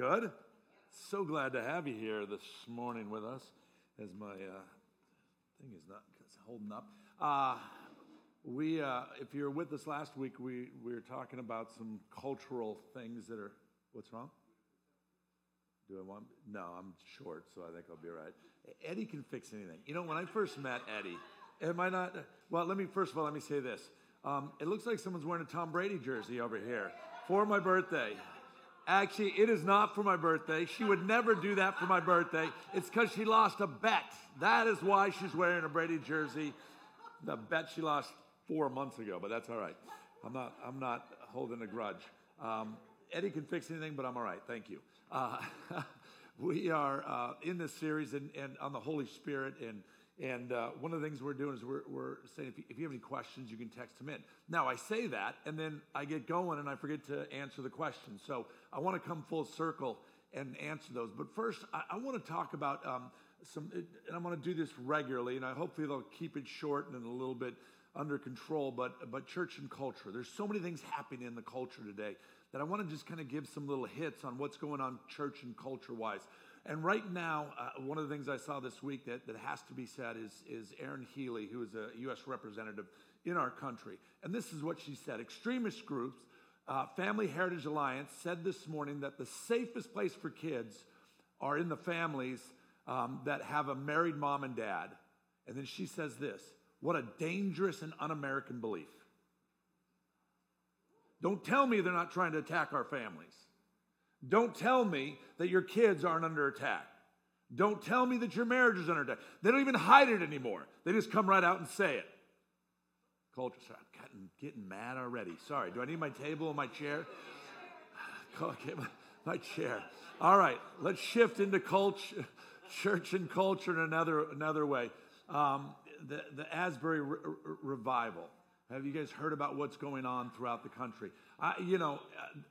Good? So glad to have you here this morning with us as my uh, thing is not holding up. Uh, we, uh, if you were with us last week, we, we were talking about some cultural things that are, what's wrong? Do I want, no, I'm short, so I think I'll be all right. Eddie can fix anything. You know, when I first met Eddie, am I not, well, let me, first of all, let me say this. Um, it looks like someone's wearing a Tom Brady jersey over here for my birthday. Actually, it is not for my birthday. She would never do that for my birthday. It's because she lost a bet. That is why she's wearing a Brady jersey. The bet she lost four months ago, but that's all right. I'm not, I'm not holding a grudge. Um, Eddie can fix anything, but I'm all right. Thank you. Uh, we are uh, in this series and, and on the Holy Spirit and and uh, one of the things we're doing is we're, we're saying if you, if you, have any questions, you can text them in. Now, I say that, and then I get going and I forget to answer the questions. So I want to come full circle and answer those. But first, I, I want to talk about um, some, and I'm going to do this regularly, and I hopefully they'll keep it short and a little bit under control. But, but church and culture, there's so many things happening in the culture today that I want to just kind of give some little hits on what's going on church and culture wise. And right now, uh, one of the things I saw this week that, that has to be said is, is Erin Healy, who is a U.S. representative in our country. And this is what she said Extremist groups, uh, Family Heritage Alliance, said this morning that the safest place for kids are in the families um, that have a married mom and dad. And then she says this what a dangerous and un American belief. Don't tell me they're not trying to attack our families. Don't tell me that your kids aren't under attack. Don't tell me that your marriage is under attack. They don't even hide it anymore. They just come right out and say it. Culture, sorry, I'm getting, getting mad already. Sorry, do I need my table and my chair? Okay, my, my chair. All right, let's shift into culture, church and culture in another, another way. Um, the, the Asbury re- revival. Have you guys heard about what's going on throughout the country? I, you know,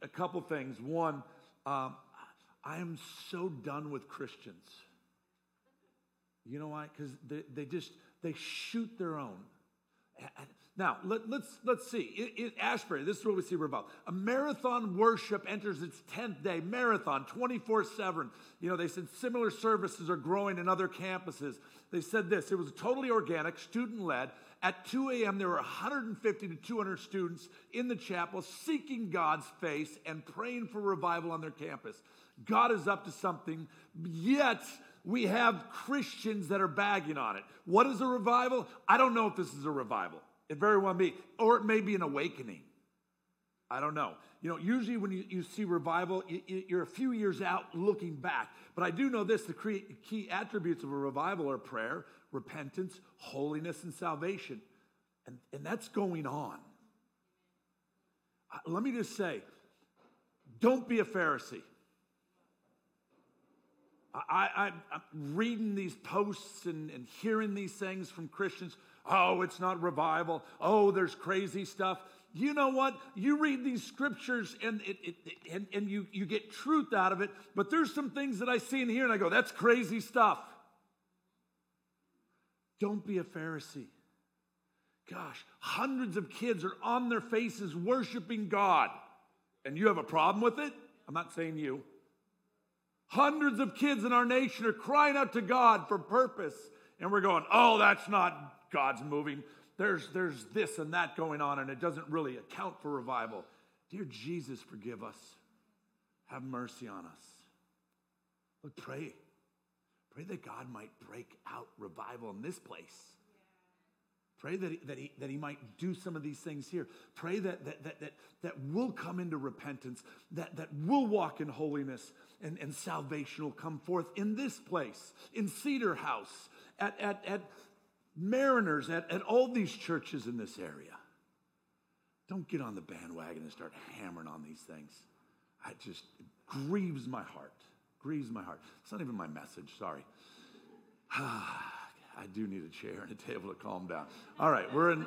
a couple things. One, um, I am so done with Christians. You know why? Because they, they just they shoot their own. Now let, us let's, let's see. In, in Asbury, this is what we see about a marathon worship enters its tenth day. Marathon, twenty four seven. You know they said similar services are growing in other campuses. They said this. It was totally organic, student led. At 2 a.m., there were 150 to 200 students in the chapel seeking God's face and praying for revival on their campus. God is up to something, yet we have Christians that are bagging on it. What is a revival? I don't know if this is a revival. It very well may, or it may be an awakening. I don't know. You know, usually when you, you see revival, you, are a few years out looking back. But I do know this the key attributes of a revival are prayer, repentance, holiness, and salvation. And, and that's going on. Uh, let me just say don't be a Pharisee. I, am reading these posts and, and hearing these things from Christians. Oh, it's not revival. Oh, there's crazy stuff. You know what? You read these scriptures and, it, it, and, and you, you get truth out of it, but there's some things that I see in here and I go, that's crazy stuff. Don't be a Pharisee. Gosh, hundreds of kids are on their faces worshiping God, and you have a problem with it? I'm not saying you. Hundreds of kids in our nation are crying out to God for purpose, and we're going, oh, that's not God's moving. There's, there's this and that going on, and it doesn't really account for revival. Dear Jesus, forgive us. Have mercy on us. Look, pray. Pray that God might break out revival in this place. Pray that he, that, he, that he might do some of these things here. Pray that, that, that, that, that we'll come into repentance, that, that we'll walk in holiness, and, and salvation will come forth in this place, in Cedar House, at, at, at Mariners, at, at all these churches in this area. Don't get on the bandwagon and start hammering on these things. I just grieves my heart. Grieves my heart. It's not even my message, sorry. I do need a chair and a table to calm down. All right, we're in,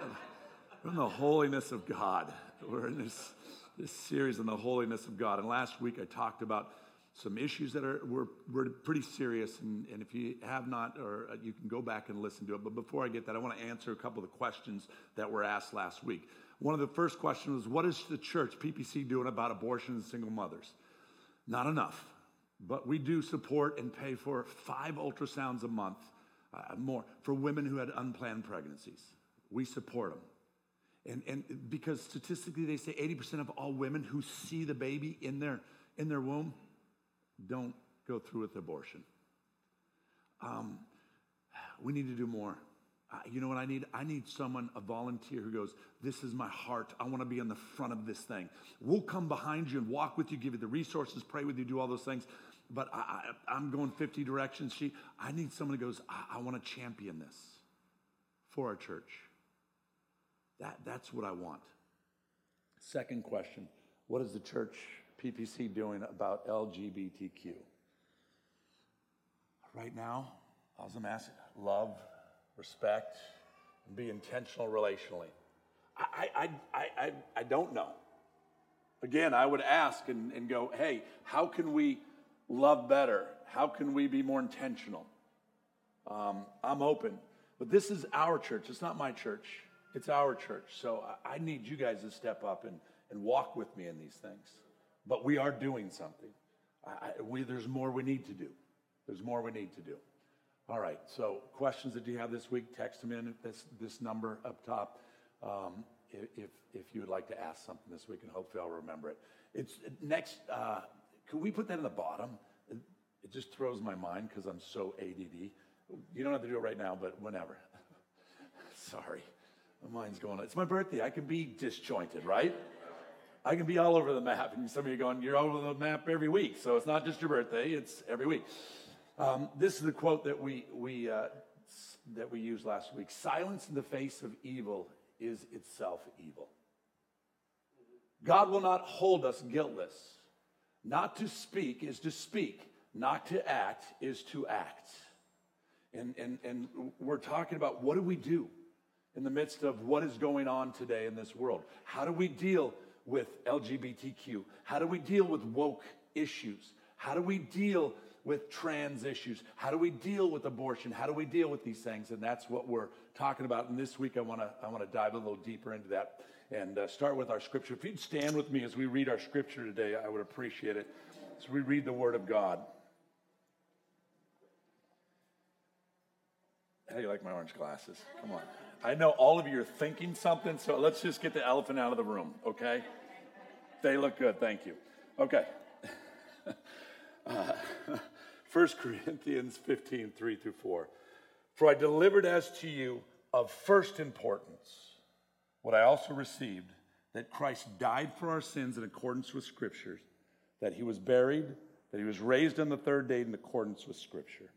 we're in the holiness of God. We're in this, this series on the holiness of God. And last week I talked about some issues that are were, were pretty serious. And, and if you have not, or uh, you can go back and listen to it. But before I get that, I want to answer a couple of the questions that were asked last week. One of the first questions was, What is the church, PPC, doing about abortion and single mothers? Not enough. But we do support and pay for five ultrasounds a month, uh, more, for women who had unplanned pregnancies. We support them. And, and because statistically they say 80% of all women who see the baby in their, in their womb don't go through with abortion. Um, we need to do more. Uh, you know what I need? I need someone, a volunteer who goes, This is my heart. I want to be on the front of this thing. We'll come behind you and walk with you, give you the resources, pray with you, do all those things. But I, am going 50 directions. She, I need someone who goes, I, I want to champion this for our church. That, that's what I want. Second question What is the church PPC doing about LGBTQ? Right now, I was asking, love, respect, and be intentional relationally. I, I, I, I, I don't know. Again, I would ask and, and go, hey, how can we love better? How can we be more intentional? Um, I'm open. But this is our church. It's not my church. It's our church. So I, need you guys to step up and, and walk with me in these things. But we are doing something. I, we, there's more we need to do. There's more we need to do. All right, so questions that you have this week, text them in at this, this number up top um, if, if you would like to ask something this week, and hopefully I'll remember it. It's next, uh, could we put that in the bottom? It, it just throws my mind because I'm so ADD. You don't have to do it right now, but whenever. Sorry, my mind's going. It's my birthday. I can be disjointed, right? I can be all over the map. And some of you are going, you're all over the map every week. So it's not just your birthday, it's every week. Um, this is the quote that we, we, uh, that we used last week Silence in the face of evil is itself evil. God will not hold us guiltless. Not to speak is to speak, not to act is to act. And, and, and we're talking about what do we do in the midst of what is going on today in this world? How do we deal with LGBTQ? How do we deal with woke issues? How do we deal with trans issues? How do we deal with abortion? How do we deal with these things? And that's what we're talking about. And this week, I want to I want to dive a little deeper into that and uh, start with our scripture. If you'd stand with me as we read our scripture today, I would appreciate it. As we read the Word of God. How do you like my orange glasses? Come on. I know all of you are thinking something, so let's just get the elephant out of the room, okay? They look good, thank you. Okay. Uh, 1 Corinthians 15, 3 through 4. For I delivered as to you of first importance what I also received that Christ died for our sins in accordance with Scriptures, that he was buried, that he was raised on the third day in accordance with Scripture.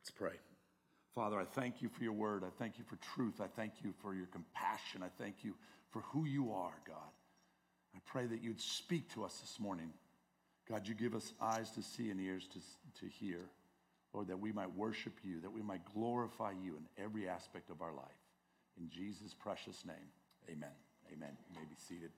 Let's pray. Father, I thank you for your word. I thank you for truth. I thank you for your compassion. I thank you for who you are, God. I pray that you'd speak to us this morning. God, you give us eyes to see and ears to, to hear. Lord, that we might worship you, that we might glorify you in every aspect of our life. In Jesus' precious name, amen. Amen. You may be seated.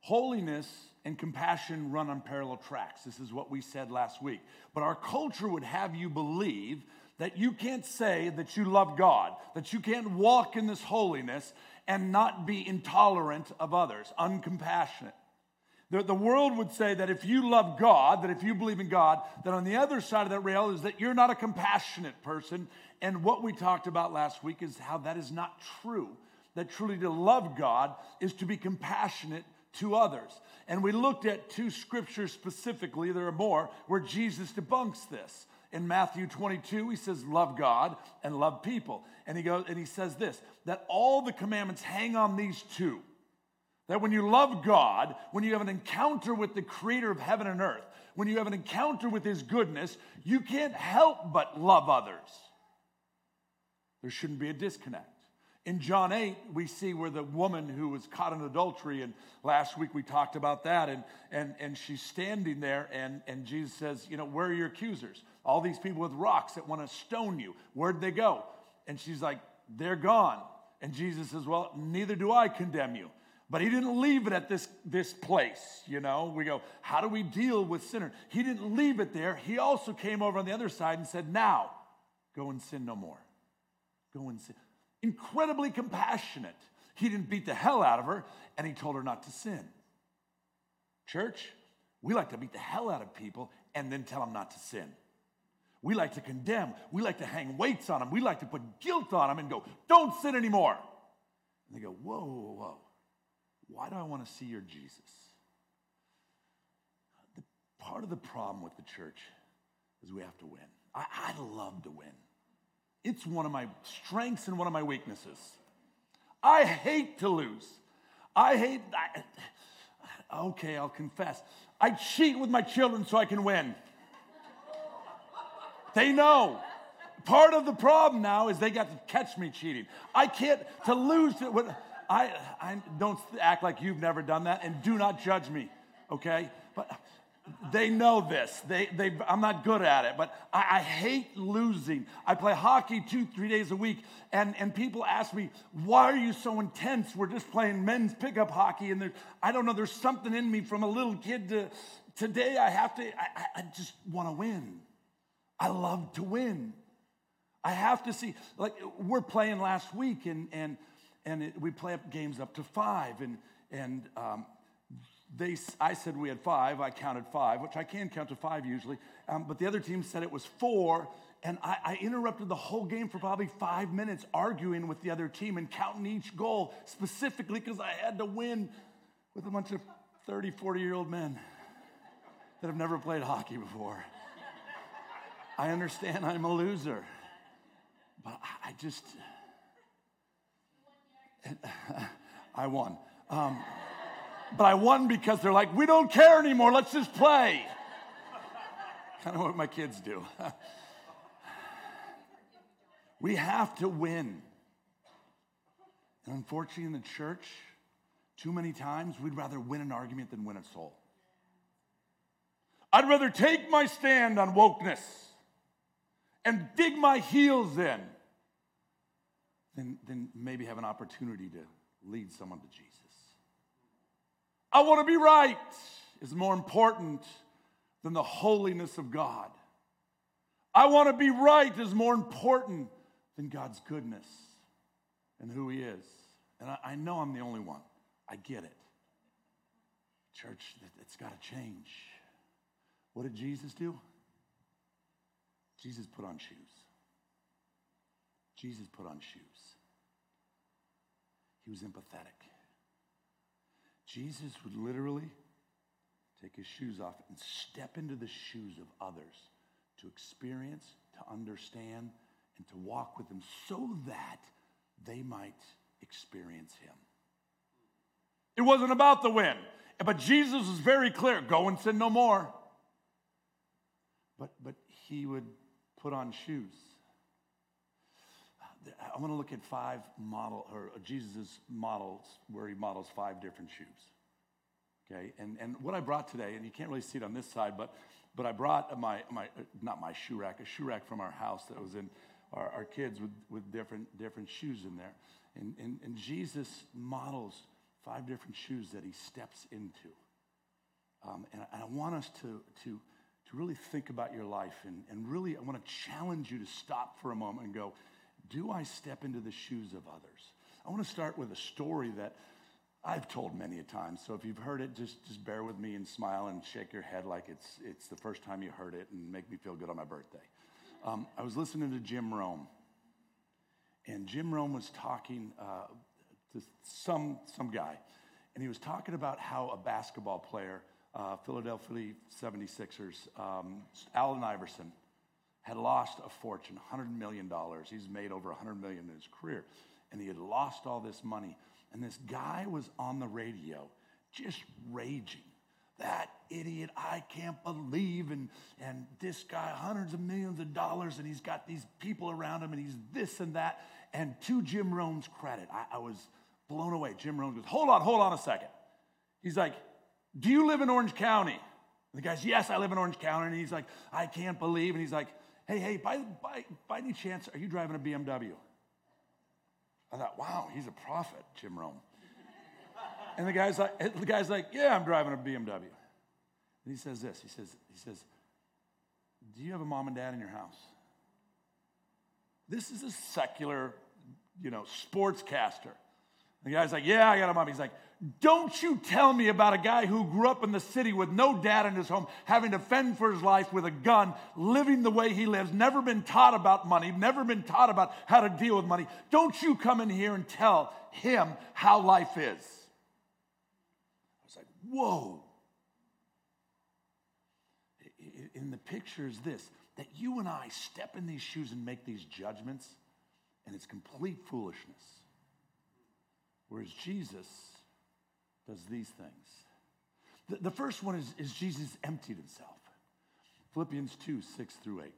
Holiness and compassion run on parallel tracks. This is what we said last week. But our culture would have you believe that you can't say that you love God, that you can't walk in this holiness and not be intolerant of others, uncompassionate. The, the world would say that if you love God, that if you believe in God, that on the other side of that rail is that you're not a compassionate person. And what we talked about last week is how that is not true. That truly to love God is to be compassionate to others. And we looked at two scriptures specifically, there are more, where Jesus debunks this. In Matthew 22, he says, Love God and love people. And he goes, and he says this that all the commandments hang on these two. That when you love God, when you have an encounter with the creator of heaven and earth, when you have an encounter with his goodness, you can't help but love others. There shouldn't be a disconnect. In John 8, we see where the woman who was caught in adultery, and last week we talked about that, and, and, and she's standing there, and, and Jesus says, You know, where are your accusers? All these people with rocks that want to stone you, where'd they go? And she's like, They're gone. And Jesus says, Well, neither do I condemn you. But he didn't leave it at this, this place, you know. We go, How do we deal with sinners? He didn't leave it there. He also came over on the other side and said, Now, go and sin no more. Go and sin incredibly compassionate. He didn't beat the hell out of her, and he told her not to sin. Church, we like to beat the hell out of people and then tell them not to sin. We like to condemn. We like to hang weights on them. We like to put guilt on them and go, don't sin anymore. And they go, whoa, whoa, whoa. Why do I want to see your Jesus? The, part of the problem with the church is we have to win. I, I love to win. It's one of my strengths and one of my weaknesses. I hate to lose. I hate, I, okay, I'll confess. I cheat with my children so I can win. They know. Part of the problem now is they got to catch me cheating. I can't, to lose, to, I, I don't act like you've never done that and do not judge me, okay? But they know this. They, they, I'm not good at it, but I, I, hate losing. I play hockey two, three days a week, and, and people ask me, why are you so intense? We're just playing men's pickup hockey, and I don't know, there's something in me from a little kid to today. I have to, I, I just want to win. I love to win. I have to see, like, we're playing last week, and, and, and it, we play up games up to five, and, and um, they, I said we had five. I counted five, which I can count to five usually. Um, but the other team said it was four. And I, I, interrupted the whole game for probably five minutes arguing with the other team and counting each goal specifically because I had to win with a bunch of 30, 40 year old men that have never played hockey before. I understand I'm a loser, but I just, I won. Um, but I won because they're like, we don't care anymore, let's just play. kind of what my kids do. we have to win. And unfortunately, in the church, too many times we'd rather win an argument than win a soul. I'd rather take my stand on wokeness and dig my heels in than, than maybe have an opportunity to lead someone to Jesus. I want to be right is more important than the holiness of God. I want to be right is more important than God's goodness and who He is. And I, I know I'm the only one. I get it. Church, it's got to change. What did Jesus do? Jesus put on shoes. Jesus put on shoes. He was empathetic. Jesus would literally take his shoes off and step into the shoes of others to experience, to understand, and to walk with them so that they might experience him. It wasn't about the win, but Jesus was very clear go and sin no more. But, but he would put on shoes. I want to look at five model or Jesus' models where he models five different shoes. Okay, and, and what I brought today, and you can't really see it on this side, but but I brought my my not my shoe rack, a shoe rack from our house that was in our, our kids with, with different different shoes in there. And, and, and Jesus models five different shoes that he steps into. Um, and, I, and I want us to, to, to really think about your life and, and really I want to challenge you to stop for a moment and go, do I step into the shoes of others? I want to start with a story that I've told many a time. So if you've heard it, just, just bear with me and smile and shake your head like it's, it's the first time you heard it and make me feel good on my birthday. Um, I was listening to Jim Rome, and Jim Rome was talking uh, to some, some guy, and he was talking about how a basketball player, uh, Philadelphia 76ers, um, Allen Iverson, had lost a fortune, $100 million. He's made over 100 million in his career. And he had lost all this money. And this guy was on the radio just raging that idiot. I can't believe. And, and this guy, hundreds of millions of dollars, and he's got these people around him, and he's this and that. And to Jim Rome's credit, I, I was blown away. Jim Rome goes, Hold on, hold on a second. He's like, Do you live in Orange County? And the guy's, Yes, I live in Orange County. And he's like, I can't believe. And he's like, Hey, hey, by, by, by any chance, are you driving a BMW? I thought, wow, he's a prophet, Jim Rome. And the guy's like, the guy's like, yeah, I'm driving a BMW. And he says this. He says, he says, do you have a mom and dad in your house? This is a secular, you know, sportscaster. The guy's like, yeah, I got a mom. He's like, don't you tell me about a guy who grew up in the city with no dad in his home, having to fend for his life with a gun, living the way he lives, never been taught about money, never been taught about how to deal with money. Don't you come in here and tell him how life is. I was like, whoa. In the picture is this that you and I step in these shoes and make these judgments, and it's complete foolishness. Whereas Jesus, does these things. The, the first one is, is Jesus emptied himself. Philippians 2 6 through 8.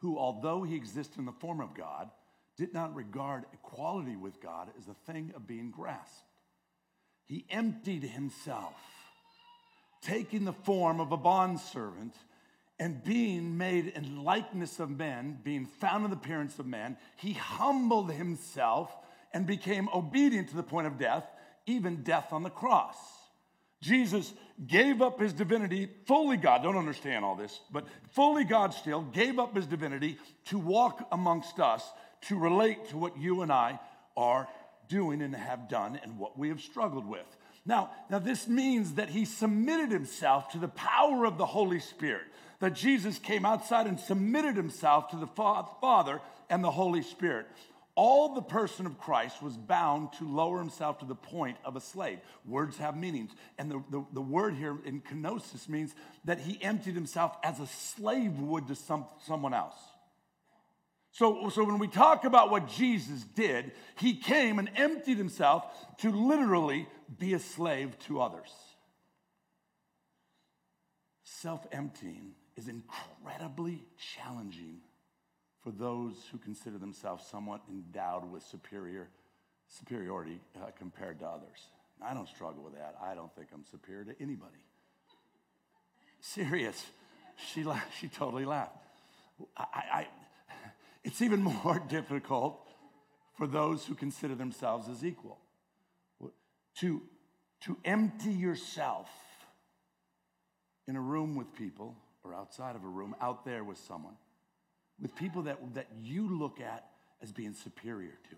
Who, although he existed in the form of God, did not regard equality with God as a thing of being grasped. He emptied himself, taking the form of a bondservant and being made in likeness of men, being found in the appearance of man, he humbled himself and became obedient to the point of death even death on the cross. Jesus gave up his divinity, fully God, don't understand all this, but fully God still, gave up his divinity to walk amongst us, to relate to what you and I are doing and have done and what we have struggled with. Now, now this means that he submitted himself to the power of the Holy Spirit. That Jesus came outside and submitted himself to the Father and the Holy Spirit all the person of Christ was bound to lower himself to the point of a slave. Words have meanings. And the, the, the, word here in kenosis means that he emptied himself as a slave would to some, someone else. So, so when we talk about what Jesus did, he came and emptied himself to literally be a slave to others. Self emptying is incredibly challenging for those who consider themselves somewhat endowed with superior superiority uh, compared to others. I don't struggle with that. I don't think I'm superior to anybody. Serious. She laughed. She totally laughed. I, I, it's even more difficult for those who consider themselves as equal. To, to empty yourself in a room with people or outside of a room, out there with someone with people that, that you look at as being superior to.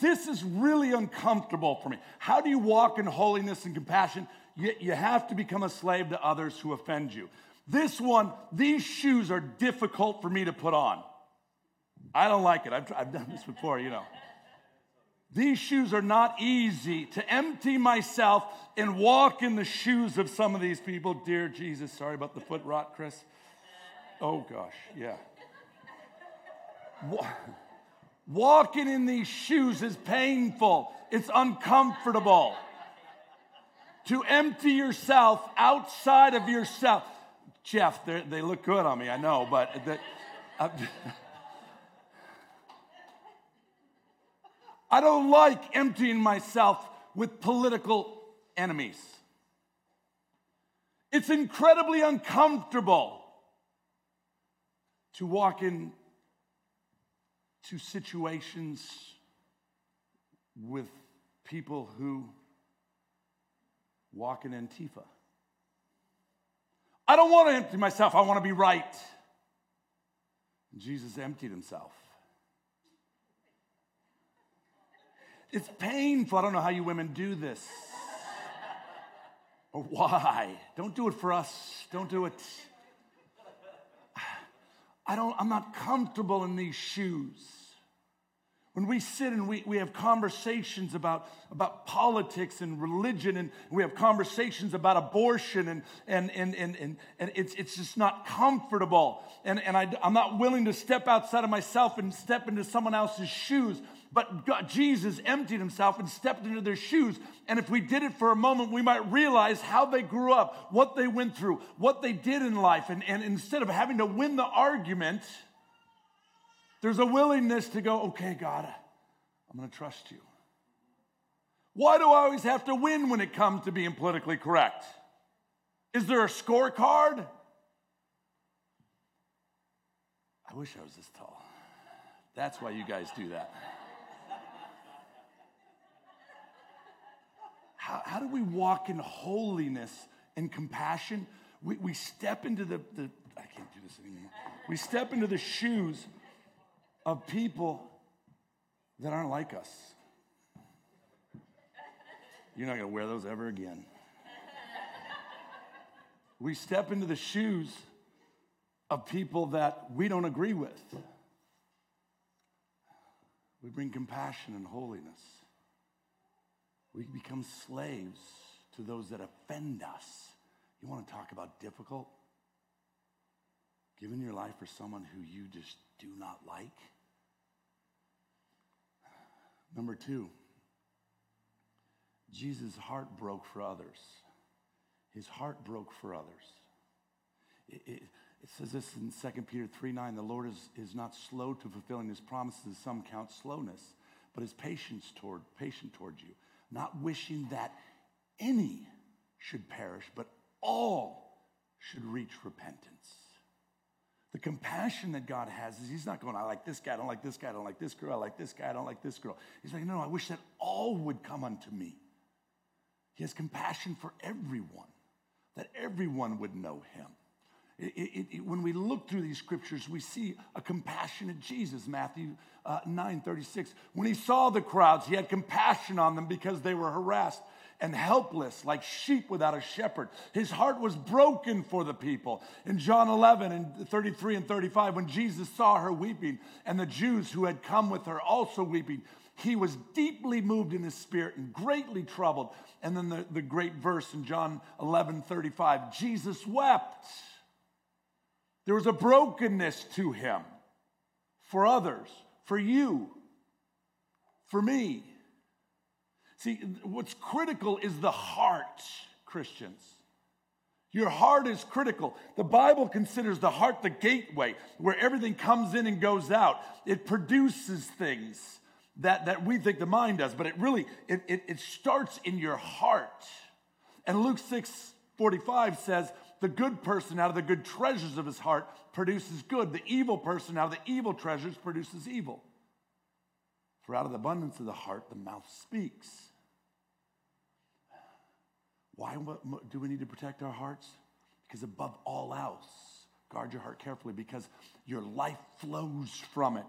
This is really uncomfortable for me. How do you walk in holiness and compassion? You, you have to become a slave to others who offend you. This one, these shoes are difficult for me to put on. I don't like it. I've, I've done this before, you know. These shoes are not easy to empty myself and walk in the shoes of some of these people. Dear Jesus, sorry about the foot rot, Chris. Oh, gosh, yeah. Walking in these shoes is painful, it's uncomfortable. To empty yourself outside of yourself. Jeff, they look good on me, I know, but that, uh, I don't like emptying myself with political enemies. It's incredibly uncomfortable to walk in to situations with people who walk in Antifa. I don't want to empty myself, I want to be right. Jesus emptied himself. It's painful. I don't know how you women do this. or why. Don't do it for us. Don't do it. I don't, I'm not comfortable in these shoes. When we sit and we, we have conversations about, about politics and religion, and we have conversations about abortion, and, and, and, and, and, and it's, it's just not comfortable. And, and I, I'm not willing to step outside of myself and step into someone else's shoes. But God, Jesus emptied himself and stepped into their shoes. And if we did it for a moment, we might realize how they grew up, what they went through, what they did in life. And, and instead of having to win the argument, there's a willingness to go, okay, God, I'm going to trust you. Why do I always have to win when it comes to being politically correct? Is there a scorecard? I wish I was this tall. That's why you guys do that. How, how do we walk in holiness and compassion? We, we step into the, the, I can't do this anymore. We step into the shoes of people that aren't like us. You're not going to wear those ever again. We step into the shoes of people that we don't agree with. We bring compassion and holiness. We become slaves to those that offend us. You want to talk about difficult? Giving your life for someone who you just do not like? Number two, Jesus' heart broke for others. His heart broke for others. It, it, it says this in 2 Peter 3 9 the Lord is, is not slow to fulfilling his promises, some count slowness, but is patience toward, patient toward you, not wishing that any should perish, but all should reach repentance. The compassion that God has is He's not going, I like this guy, I don't like this guy, I don't like this girl, I like this guy, I don't like this girl. He's like, no, no, I wish that all would come unto me. He has compassion for everyone, that everyone would know Him. It, it, it, when we look through these scriptures, we see a compassionate Jesus, Matthew uh, 9 36. When he saw the crowds, he had compassion on them because they were harassed and helpless, like sheep without a shepherd. His heart was broken for the people. In John 11 and 33 and 35, when Jesus saw her weeping and the Jews who had come with her also weeping, he was deeply moved in his spirit and greatly troubled. And then the, the great verse in John 11 35 Jesus wept. There was a brokenness to him for others, for you, for me. See, what's critical is the heart, Christians. Your heart is critical. The Bible considers the heart the gateway where everything comes in and goes out. It produces things that, that we think the mind does, but it really, it, it, it starts in your heart. And Luke 6 45 says, the good person out of the good treasures of his heart produces good. The evil person out of the evil treasures produces evil. For out of the abundance of the heart, the mouth speaks. Why do we need to protect our hearts? Because above all else, guard your heart carefully because your life flows from it.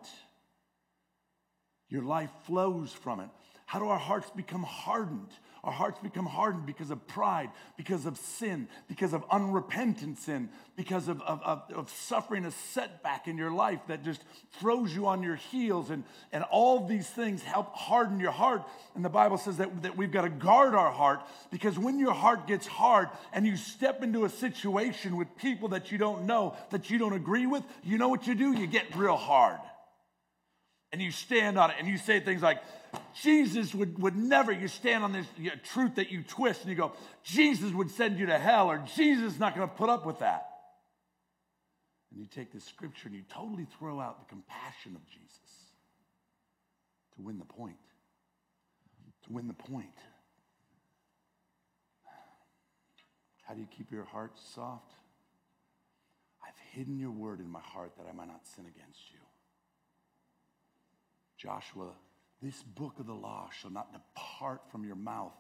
Your life flows from it. How do our hearts become hardened? Our hearts become hardened because of pride, because of sin, because of unrepentant sin, because of, of, of, of, suffering a setback in your life that just throws you on your heels. And, and all these things help harden your heart. And the Bible says that, that we've got to guard our heart because when your heart gets hard and you step into a situation with people that you don't know, that you don't agree with, you know what you do? You get real hard. And you stand on it and you say things like, Jesus would, would never, you stand on this you know, truth that you twist and you go, Jesus would send you to hell, or Jesus is not going to put up with that. And you take this scripture and you totally throw out the compassion of Jesus to win the point. To win the point. How do you keep your heart soft? I've hidden your word in my heart that I might not sin against you. Joshua this book of the law shall not depart from your mouth,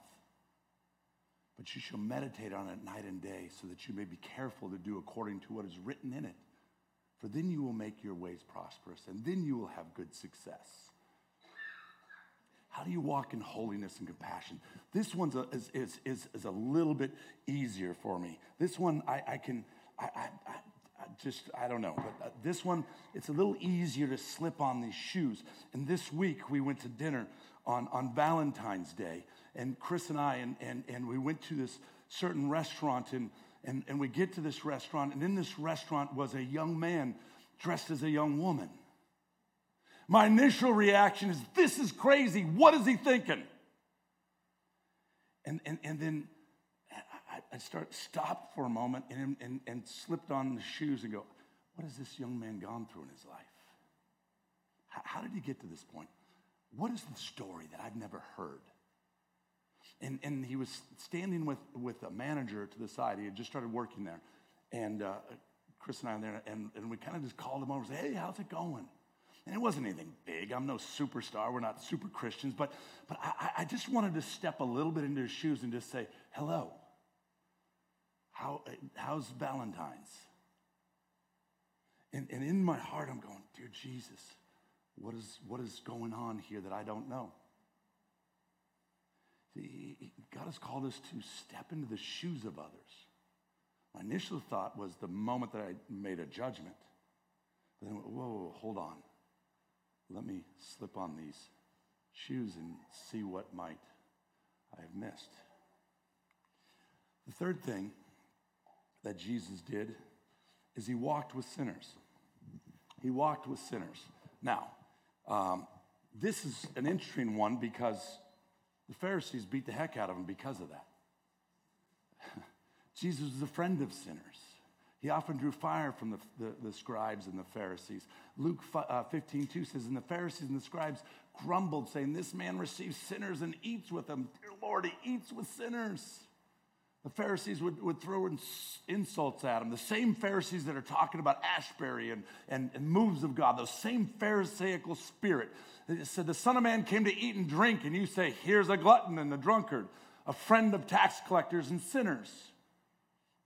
but you shall meditate on it night and day, so that you may be careful to do according to what is written in it. For then you will make your ways prosperous, and then you will have good success. How do you walk in holiness and compassion? This one is, is, is, is, a little bit easier for me. This one I, I can, I, I, just, I don't know. But uh, this one, it's a little easier to slip on these shoes. And this week, we went to dinner on, on Valentine's Day. And Chris and I, and, and, and we went to this certain restaurant. And, and, and we get to this restaurant. And in this restaurant was a young man dressed as a young woman. My initial reaction is, This is crazy. What is he thinking? And, and, and then I, start, stopped for a moment and, and, and slipped on the shoes and go, What has this young man gone through in his life? How, how did he get to this point? What is the story that I've never heard? And, and he was standing with, with a manager to the side. He had just started working there. And uh, Chris and I were there, and, and we kind of just called him over and said, Hey, how's it going? And it wasn't anything big. I'm no superstar. We're not super Christians. But, but I, I just wanted to step a little bit into his shoes and just say, Hello. How, how's Valentine's? And, and in my heart, I'm going, Dear Jesus, what is, what is going on here that I don't know? See, God has called us to step into the shoes of others. My initial thought was the moment that I made a judgment. Then, whoa, whoa, hold on. Let me slip on these shoes and see what might I have missed. The third thing that Jesus did is he walked with sinners. He walked with sinners. Now, um, this is an interesting one because the Pharisees beat the heck out of him because of that. Jesus was a friend of sinners. He often drew fire from the, the, the scribes and the Pharisees. Luke uh, 15, 2 says, And the Pharisees and the scribes grumbled, saying, This man receives sinners and eats with them. Dear Lord, he eats with sinners. The Pharisees would, would throw insults at him. The same Pharisees that are talking about Asbury and, and, and moves of God, those same Pharisaical spirit. They said, The Son of Man came to eat and drink, and you say, Here's a glutton and a drunkard, a friend of tax collectors and sinners.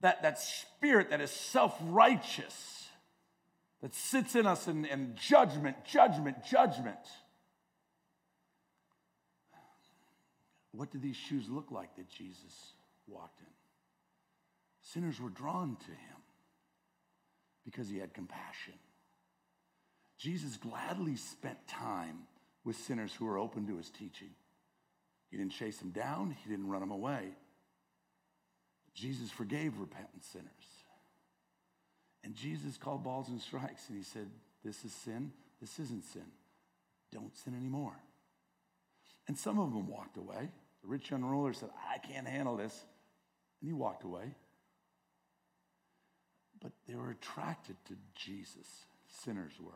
That, that spirit that is self righteous, that sits in us in, in judgment, judgment, judgment. What do these shoes look like that Jesus walked in. Sinners were drawn to him because he had compassion. Jesus gladly spent time with sinners who were open to his teaching. He didn't chase them down, he didn't run them away. Jesus forgave repentant sinners. And Jesus called balls and strikes and he said, This is sin, this isn't sin. Don't sin anymore. And some of them walked away. The rich young ruler said, I can't handle this. And he walked away. But they were attracted to Jesus. Sinners were.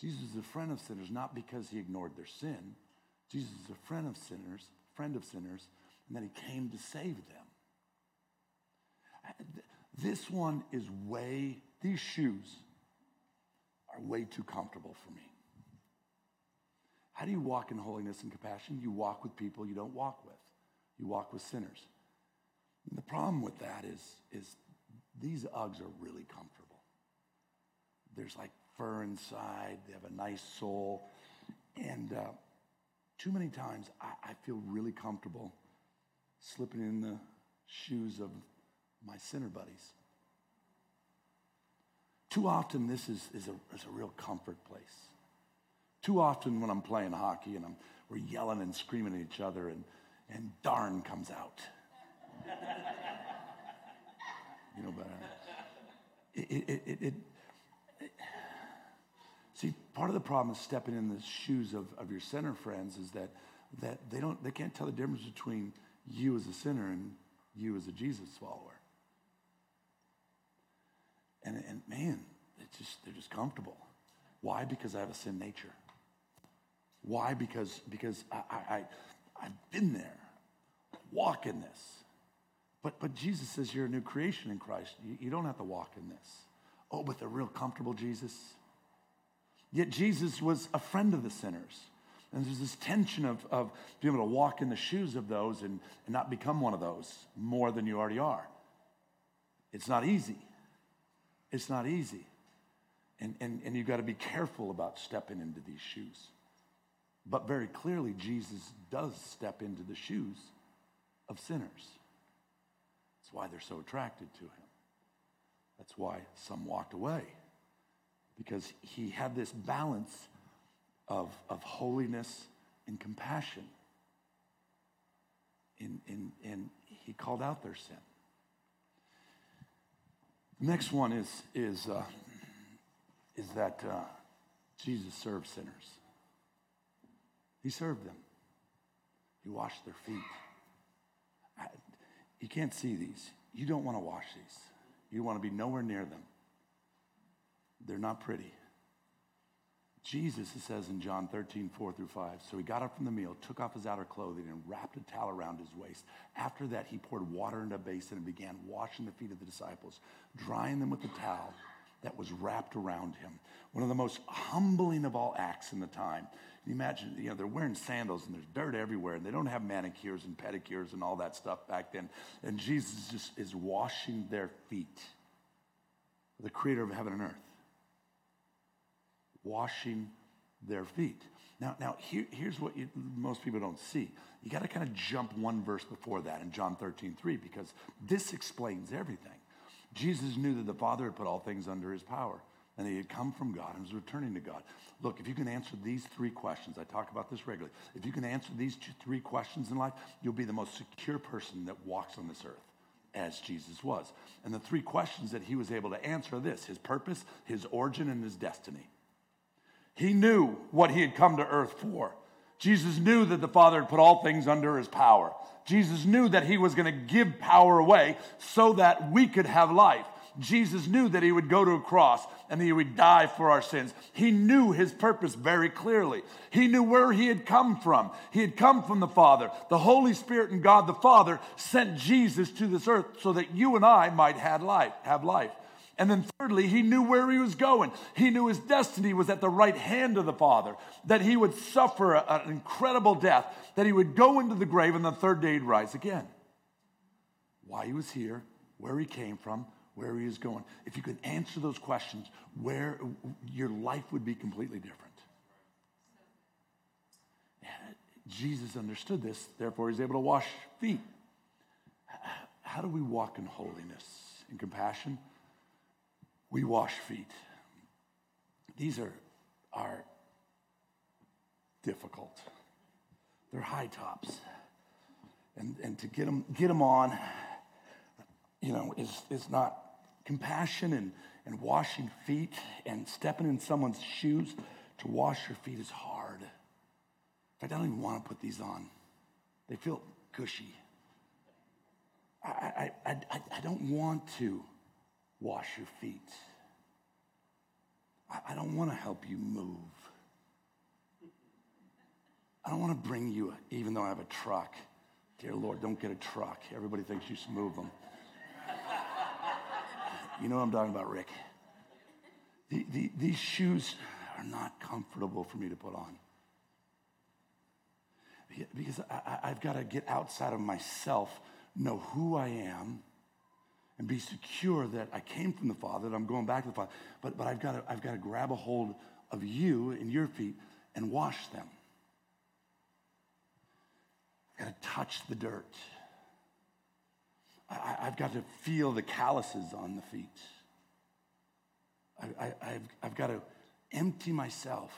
Jesus is a friend of sinners, not because he ignored their sin. Jesus is a friend of sinners, friend of sinners, and then he came to save them. Uh, this one is way, these shoes are way too comfortable for me. How do you walk in holiness and compassion? You walk with people you don't walk with. You walk with sinners. And the problem with that is, is these Uggs are really comfortable. There's like fur inside, they have a nice sole. And uh, too many times I, I feel really comfortable slipping in the shoes of my sinner buddies. Too often, this is, is, a, is a real comfort place. Too often, when I'm playing hockey and I'm, we're yelling and screaming at each other, and, and darn comes out you know, uh, it, it, it, it, see, part of the problem is stepping in the shoes of, of your sinner friends is that, that they, don't, they can't tell the difference between you as a sinner and you as a Jesus follower. And, and man, it's just, they're just comfortable. Why? Because I have a sin nature. Why? Because, because I, I, I, I've been there, walk in this. But, but Jesus says you're a new creation in Christ. You, you don't have to walk in this. Oh, but the real comfortable Jesus. Yet Jesus was a friend of the sinners. And there's this tension of, of being able to walk in the shoes of those and, and not become one of those more than you already are. It's not easy. It's not easy. And, and, and you've got to be careful about stepping into these shoes. But very clearly, Jesus does step into the shoes of sinners. That's why they're so attracted to him. That's why some walked away, because he had this balance of, of holiness and compassion. And, and, and he called out their sin. The next one is, is, uh, is that uh, Jesus served sinners. He served them. He washed their feet. You can't see these. You don't want to wash these. You want to be nowhere near them. They're not pretty. Jesus, it says in John 13, 4 through 5. So he got up from the meal, took off his outer clothing, and wrapped a towel around his waist. After that, he poured water into a basin and began washing the feet of the disciples, drying them with the towel that was wrapped around him. One of the most humbling of all acts in the time. Imagine, you know, they're wearing sandals and there's dirt everywhere, and they don't have manicures and pedicures and all that stuff back then. And Jesus just is washing their feet. The creator of heaven and earth. Washing their feet. Now, now here, here's what you, most people don't see. You got to kind of jump one verse before that in John 13, 3, because this explains everything. Jesus knew that the Father had put all things under his power and he had come from God and was returning to God. Look, if you can answer these three questions, I talk about this regularly. If you can answer these two, three questions in life, you'll be the most secure person that walks on this earth, as Jesus was. And the three questions that he was able to answer are this his purpose, his origin, and his destiny. He knew what he had come to earth for. Jesus knew that the Father had put all things under his power. Jesus knew that he was going to give power away so that we could have life. Jesus knew that he would go to a cross and he would die for our sins. He knew his purpose very clearly. He knew where he had come from. He had come from the Father. The Holy Spirit and God the Father sent Jesus to this earth so that you and I might have life, have life. And then, thirdly, he knew where he was going. He knew his destiny was at the right hand of the Father, that he would suffer an incredible death, that he would go into the grave, and the third day he'd rise again. Why he was here, where he came from, where he is going. If you could answer those questions, where your life would be completely different. Jesus understood this, therefore he's able to wash feet. How do we walk in holiness and compassion? We wash feet. These are, are difficult. They're high tops. And, and to get them, get them on, you know, is, is not compassion and, and washing feet and stepping in someone's shoes to wash your feet is hard. In fact, I don't even want to put these on. They feel gushy. I, I, I, I don't want to wash your feet. I, I don't want to help you move. I don't want to bring you, even though I have a truck. Dear Lord, don't get a truck. Everybody thinks you should move them. You know what I'm talking about, Rick. The, the, these shoes are not comfortable for me to put on. Because I, I've got to get outside of myself, know who I am, and be secure that I came from the Father, that I'm going back to the Father. But, but I've, got to, I've got to grab a hold of you and your feet and wash them. I've got to touch the dirt. I, have got to feel the calluses on the feet. I, have I've got to empty myself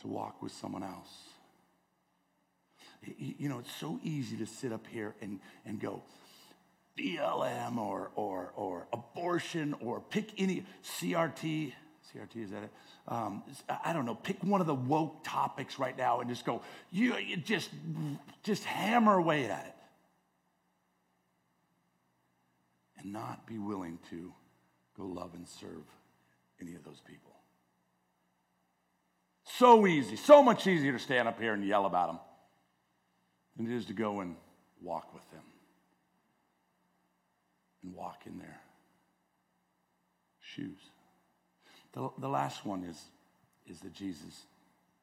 to walk with someone else. You know, it's so easy to sit up here and, and go, BLM or, or, or abortion or pick any CRT. CRT, is that it? Um, I don't know. Pick one of the woke topics right now and just go, you, you just, just hammer away at it. And not be willing to go love and serve any of those people. So easy, so much easier to stand up here and yell about them than it is to go and walk with them and walk in their shoes. The, the last one is, is that Jesus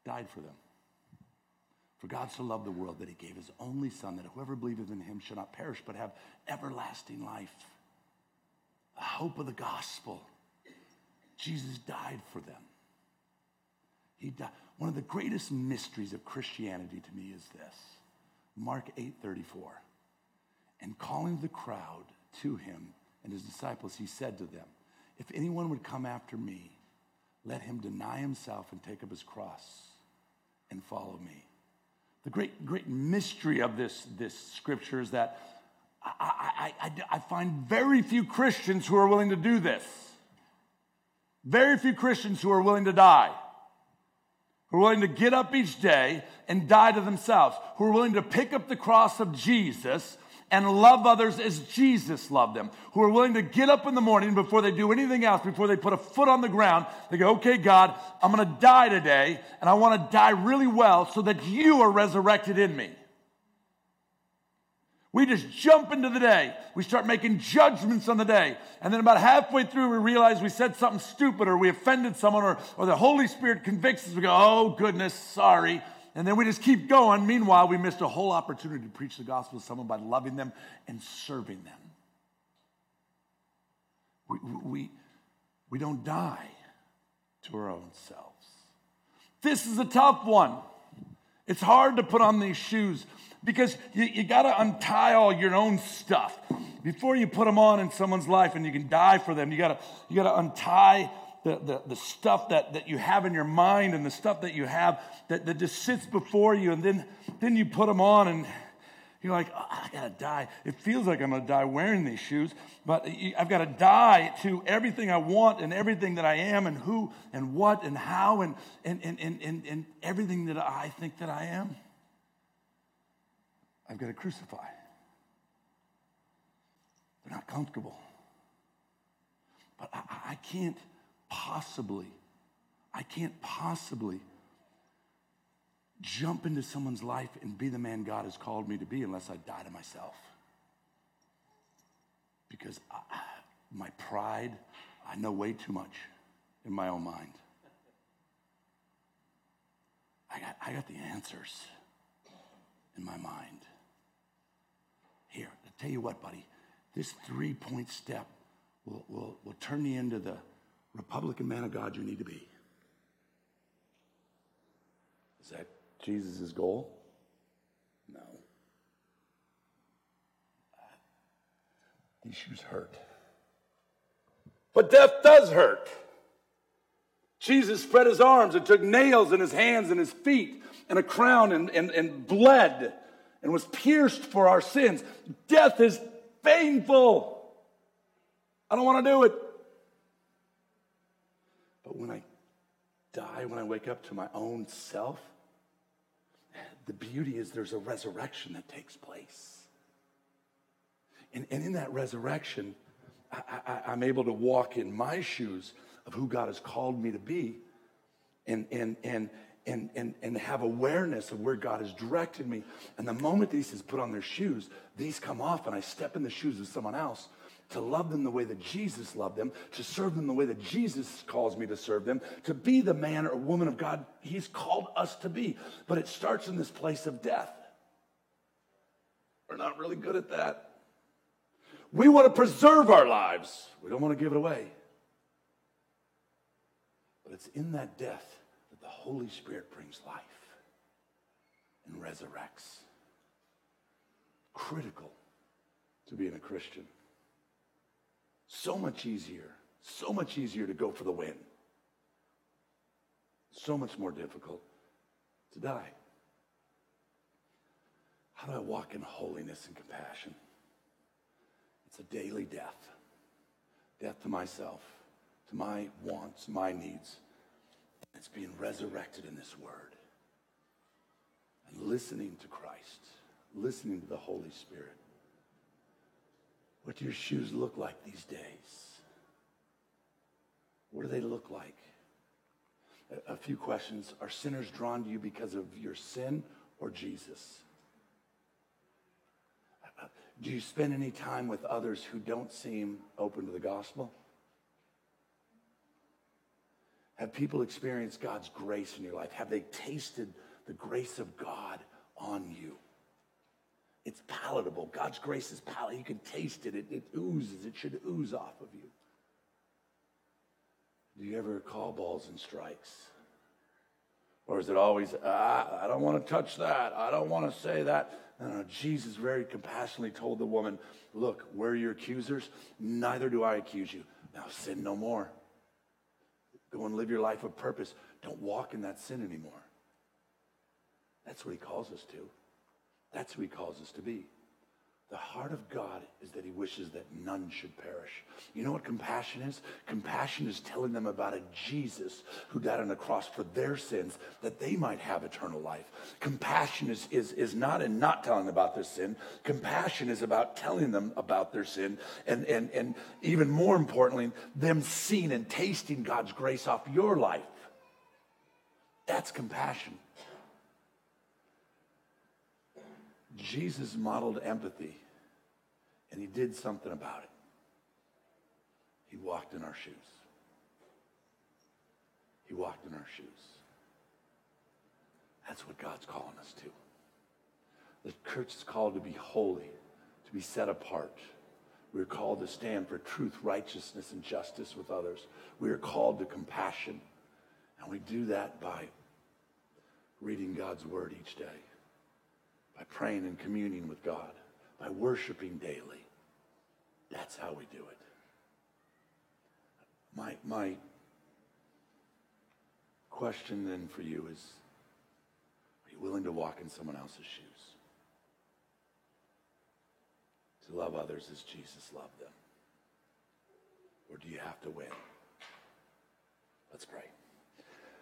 died for them. For God so loved the world that he gave his only Son, that whoever believeth in him shall not perish, but have everlasting life. The hope of the gospel. Jesus died for them. He died. One of the greatest mysteries of Christianity to me is this. Mark 8 34. And calling the crowd to him and his disciples, he said to them, If anyone would come after me, let him deny himself and take up his cross and follow me. The great, great mystery of this, this scripture is that I, I, I, I find very few Christians who are willing to do this. Very few Christians who are willing to die, who are willing to get up each day and die to themselves, who are willing to pick up the cross of Jesus and love others as Jesus loved them, who are willing to get up in the morning before they do anything else, before they put a foot on the ground. They go, okay, God, I'm going to die today, and I want to die really well so that you are resurrected in me. We just jump into the day. We start making judgments on the day. And then about halfway through, we realize we said something stupid or we offended someone or, or the Holy Spirit convicts us. We go, oh, goodness, sorry. And then we just keep going. Meanwhile, we missed a whole opportunity to preach the gospel to someone by loving them and serving them. We, we, we don't die to our own selves. This is a tough one. It's hard to put on these shoes because you, you got to untie all your own stuff before you put them on in someone's life and you can die for them. You got to you got to untie the, the, the stuff that, that you have in your mind and the stuff that you have that, that just sits before you, and then, then you put them on and you're like, oh, I gotta die. It feels like I'm gonna die wearing these shoes, but I've gotta die to everything I want and everything that I am and who and what and how and, and, and, and, and, and everything that I think that I am. I've got to crucify. They're not comfortable. But I, I can't possibly, I can't possibly jump into someone's life and be the man God has called me to be unless I die to myself. Because I, my pride, I know way too much in my own mind. I got, I got the answers in my mind. Tell you what, buddy, this three point step will, will, will turn you into the Republican man of God you need to be. Is that Jesus' goal? No. These shoes hurt. But death does hurt. Jesus spread his arms and took nails in his hands and his feet and a crown and, and, and bled and was pierced for our sins. Death is painful. I don't want to do it. But when I die, when I wake up to my own self, the beauty is there's a resurrection that takes place. And, and in that resurrection, I, am able to walk in my shoes of who God has called me to be and, and, and, and, and, and have awareness of where God has directed me. And the moment that He says put on their shoes, these come off and I step in the shoes of someone else to love them the way that Jesus loved them, to serve them the way that Jesus calls me to serve them, to be the man or woman of God He's called us to be. But it starts in this place of death. We're not really good at that. We want to preserve our lives, we don't want to give it away. But it's in that death Holy Spirit brings life and resurrects. Critical to being a Christian. So much easier, so much easier to go for the win. So much more difficult to die. How do I walk in holiness and compassion? It's a daily death. Death to myself, to my wants, my needs it's being resurrected in this word. And listening to Christ, listening to the Holy Spirit. What do your shoes look like these days? What do they look like? A, a few questions. Are sinners drawn to you because of your sin or Jesus? Uh, do you spend any time with others who don't seem open to the gospel? Have people experienced God's grace in your life? Have they tasted the grace of God on you? It's palatable. God's grace is palatable. You can taste it. it. It oozes. It should ooze off of you. Do you ever call balls and strikes? Or is it always, ah, I don't want to touch that. I don't want to say that. No, no, Jesus very compassionately told the woman, Look, where are your accusers? Neither do I accuse you. Now sin no more. Go and live your life of purpose. Don't walk in that sin anymore. That's what he calls us to. That's who he calls us to be. The heart of God is that he wishes that none should perish. You know what compassion is? Compassion is telling them about a Jesus who died on the cross for their sins that they might have eternal life. Compassion is, is, is not in not telling about their sin. Compassion is about telling them about their sin and, and, and even more importantly, them seeing and tasting God's grace off your life. That's compassion. Jesus modeled empathy, and he did something about it. He walked in our shoes. He walked in our shoes. That's what God's calling us to. The church is called to be holy, to be set apart. We are called to stand for truth, righteousness, and justice with others. We are called to compassion. And we do that by reading God's word each day by praying and communing with God, by worshiping daily. That's how we do it. My, my question then for you is Are you willing to walk in someone else's shoes? To love others as Jesus loved them? Or do you have to win? Let's pray.